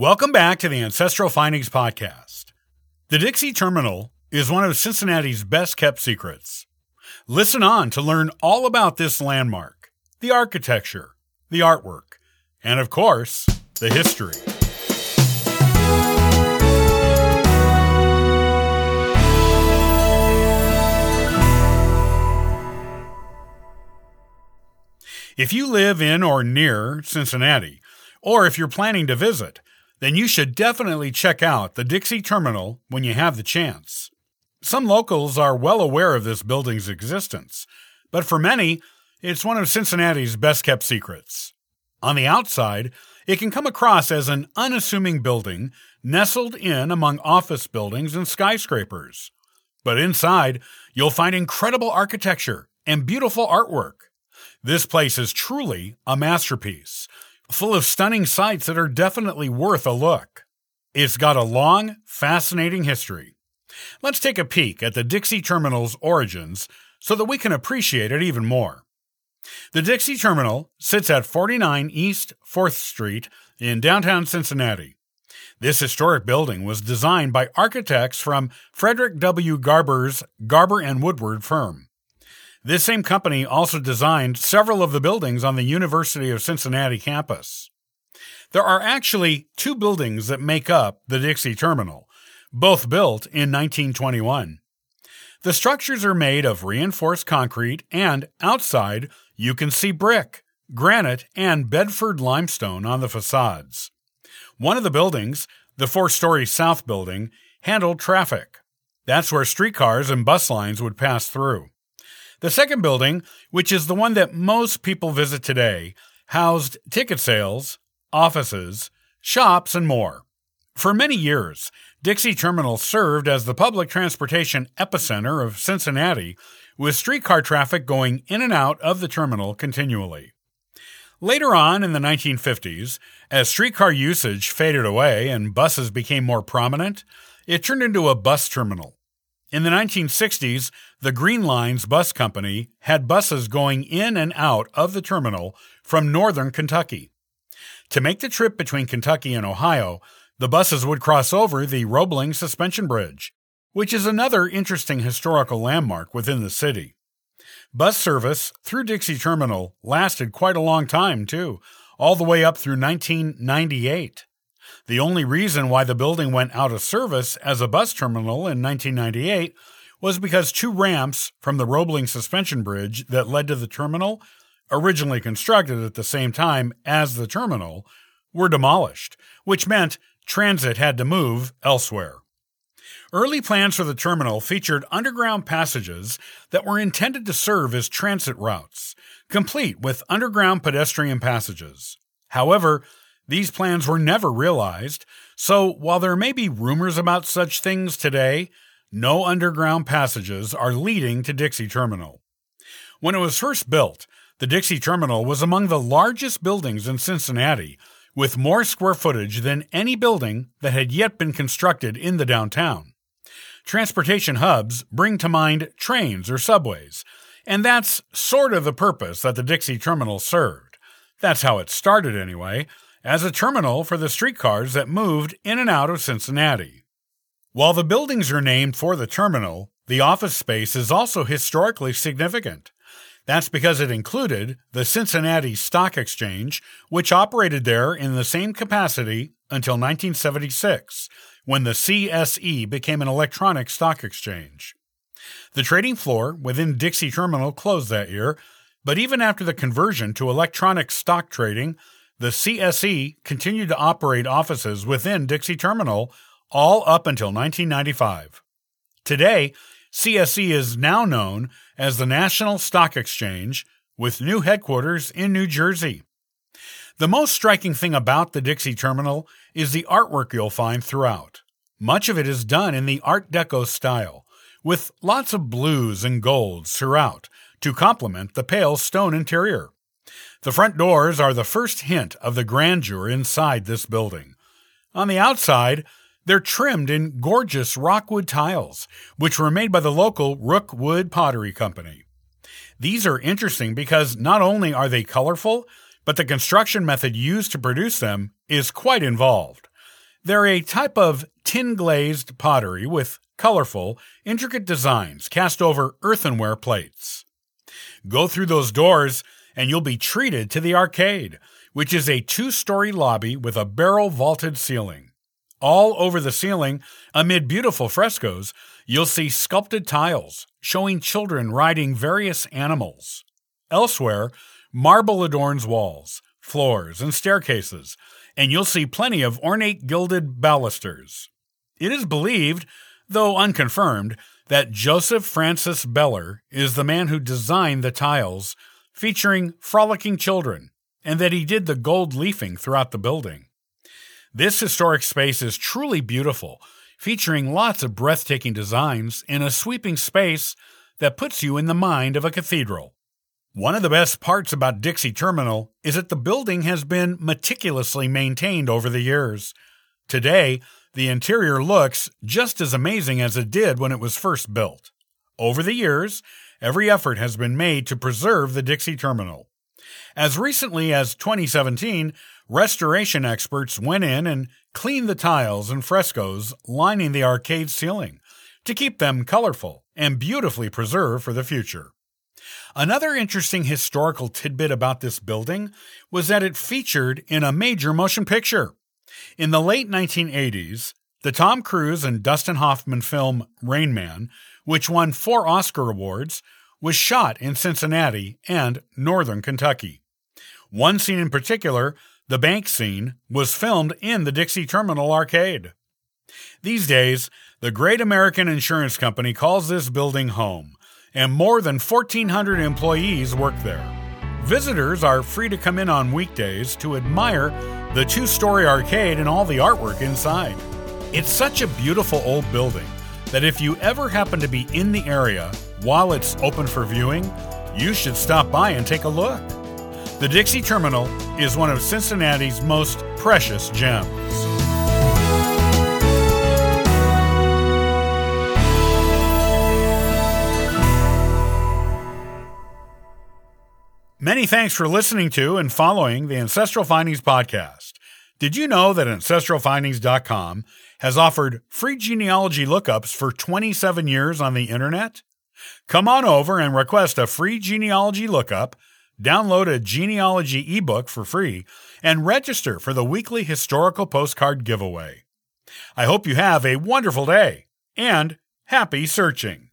Welcome back to the Ancestral Findings Podcast. The Dixie Terminal is one of Cincinnati's best kept secrets. Listen on to learn all about this landmark, the architecture, the artwork, and of course, the history. If you live in or near Cincinnati, or if you're planning to visit, then you should definitely check out the Dixie Terminal when you have the chance. Some locals are well aware of this building's existence, but for many, it's one of Cincinnati's best kept secrets. On the outside, it can come across as an unassuming building nestled in among office buildings and skyscrapers. But inside, you'll find incredible architecture and beautiful artwork. This place is truly a masterpiece, full of stunning sights that are definitely worth a look. It's got a long, fascinating history. Let's take a peek at the Dixie Terminal's origins so that we can appreciate it even more. The Dixie Terminal sits at 49 East 4th Street in downtown Cincinnati. This historic building was designed by architects from Frederick W. Garber's Garber and Woodward firm. This same company also designed several of the buildings on the University of Cincinnati campus. There are actually two buildings that make up the Dixie Terminal, both built in 1921. The structures are made of reinforced concrete, and outside you can see brick, granite, and Bedford limestone on the facades. One of the buildings, the four story South Building, handled traffic. That's where streetcars and bus lines would pass through. The second building, which is the one that most people visit today, housed ticket sales, offices, shops, and more. For many years, Dixie Terminal served as the public transportation epicenter of Cincinnati, with streetcar traffic going in and out of the terminal continually. Later on in the 1950s, as streetcar usage faded away and buses became more prominent, it turned into a bus terminal. In the 1960s, the Green Lines Bus Company had buses going in and out of the terminal from northern Kentucky. To make the trip between Kentucky and Ohio, the buses would cross over the Roebling Suspension Bridge, which is another interesting historical landmark within the city. Bus service through Dixie Terminal lasted quite a long time, too, all the way up through 1998. The only reason why the building went out of service as a bus terminal in 1998 was because two ramps from the Roebling suspension bridge that led to the terminal, originally constructed at the same time as the terminal, were demolished, which meant transit had to move elsewhere. Early plans for the terminal featured underground passages that were intended to serve as transit routes, complete with underground pedestrian passages. However, these plans were never realized, so while there may be rumors about such things today, no underground passages are leading to Dixie Terminal. When it was first built, the Dixie Terminal was among the largest buildings in Cincinnati, with more square footage than any building that had yet been constructed in the downtown. Transportation hubs bring to mind trains or subways, and that's sort of the purpose that the Dixie Terminal served. That's how it started, anyway as a terminal for the streetcars that moved in and out of Cincinnati. While the buildings are named for the terminal, the office space is also historically significant. That's because it included the Cincinnati Stock Exchange, which operated there in the same capacity until 1976, when the CSE became an electronic stock exchange. The trading floor within Dixie Terminal closed that year, but even after the conversion to electronic stock trading, the CSE continued to operate offices within Dixie Terminal all up until 1995. Today, CSE is now known as the National Stock Exchange with new headquarters in New Jersey. The most striking thing about the Dixie Terminal is the artwork you'll find throughout. Much of it is done in the Art Deco style, with lots of blues and golds throughout to complement the pale stone interior. The front doors are the first hint of the grandeur inside this building. On the outside, they're trimmed in gorgeous Rookwood tiles, which were made by the local Rookwood Pottery Company. These are interesting because not only are they colorful, but the construction method used to produce them is quite involved. They're a type of tin glazed pottery with colorful, intricate designs cast over earthenware plates. Go through those doors and you'll be treated to the arcade, which is a two story lobby with a barrel vaulted ceiling. All over the ceiling, amid beautiful frescoes, you'll see sculpted tiles showing children riding various animals. Elsewhere, marble adorns walls, floors, and staircases, and you'll see plenty of ornate gilded balusters. It is believed, though unconfirmed, that Joseph Francis Beller is the man who designed the tiles featuring frolicking children, and that he did the gold leafing throughout the building. This historic space is truly beautiful, featuring lots of breathtaking designs in a sweeping space that puts you in the mind of a cathedral. One of the best parts about Dixie Terminal is that the building has been meticulously maintained over the years. Today, the interior looks just as amazing as it did when it was first built. Over the years, every effort has been made to preserve the Dixie Terminal. As recently as 2017, restoration experts went in and cleaned the tiles and frescoes lining the arcade ceiling to keep them colorful and beautifully preserved for the future. Another interesting historical tidbit about this building was that it featured in a major motion picture. In the late 1980s, the Tom Cruise and Dustin Hoffman film Rain Man, which won four Oscar awards, was shot in Cincinnati and northern Kentucky. One scene in particular, the bank scene, was filmed in the Dixie Terminal Arcade. These days, the Great American Insurance Company calls this building home, and more than 1,400 employees work there. Visitors are free to come in on weekdays to admire the two story arcade and all the artwork inside. It's such a beautiful old building that if you ever happen to be in the area while it's open for viewing, you should stop by and take a look. The Dixie Terminal is one of Cincinnati's most precious gems. Many thanks for listening to and following the Ancestral Findings podcast. Did you know that AncestralFindings.com has offered free genealogy lookups for 27 years on the internet? Come on over and request a free genealogy lookup, download a genealogy ebook for free, and register for the weekly historical postcard giveaway. I hope you have a wonderful day and happy searching.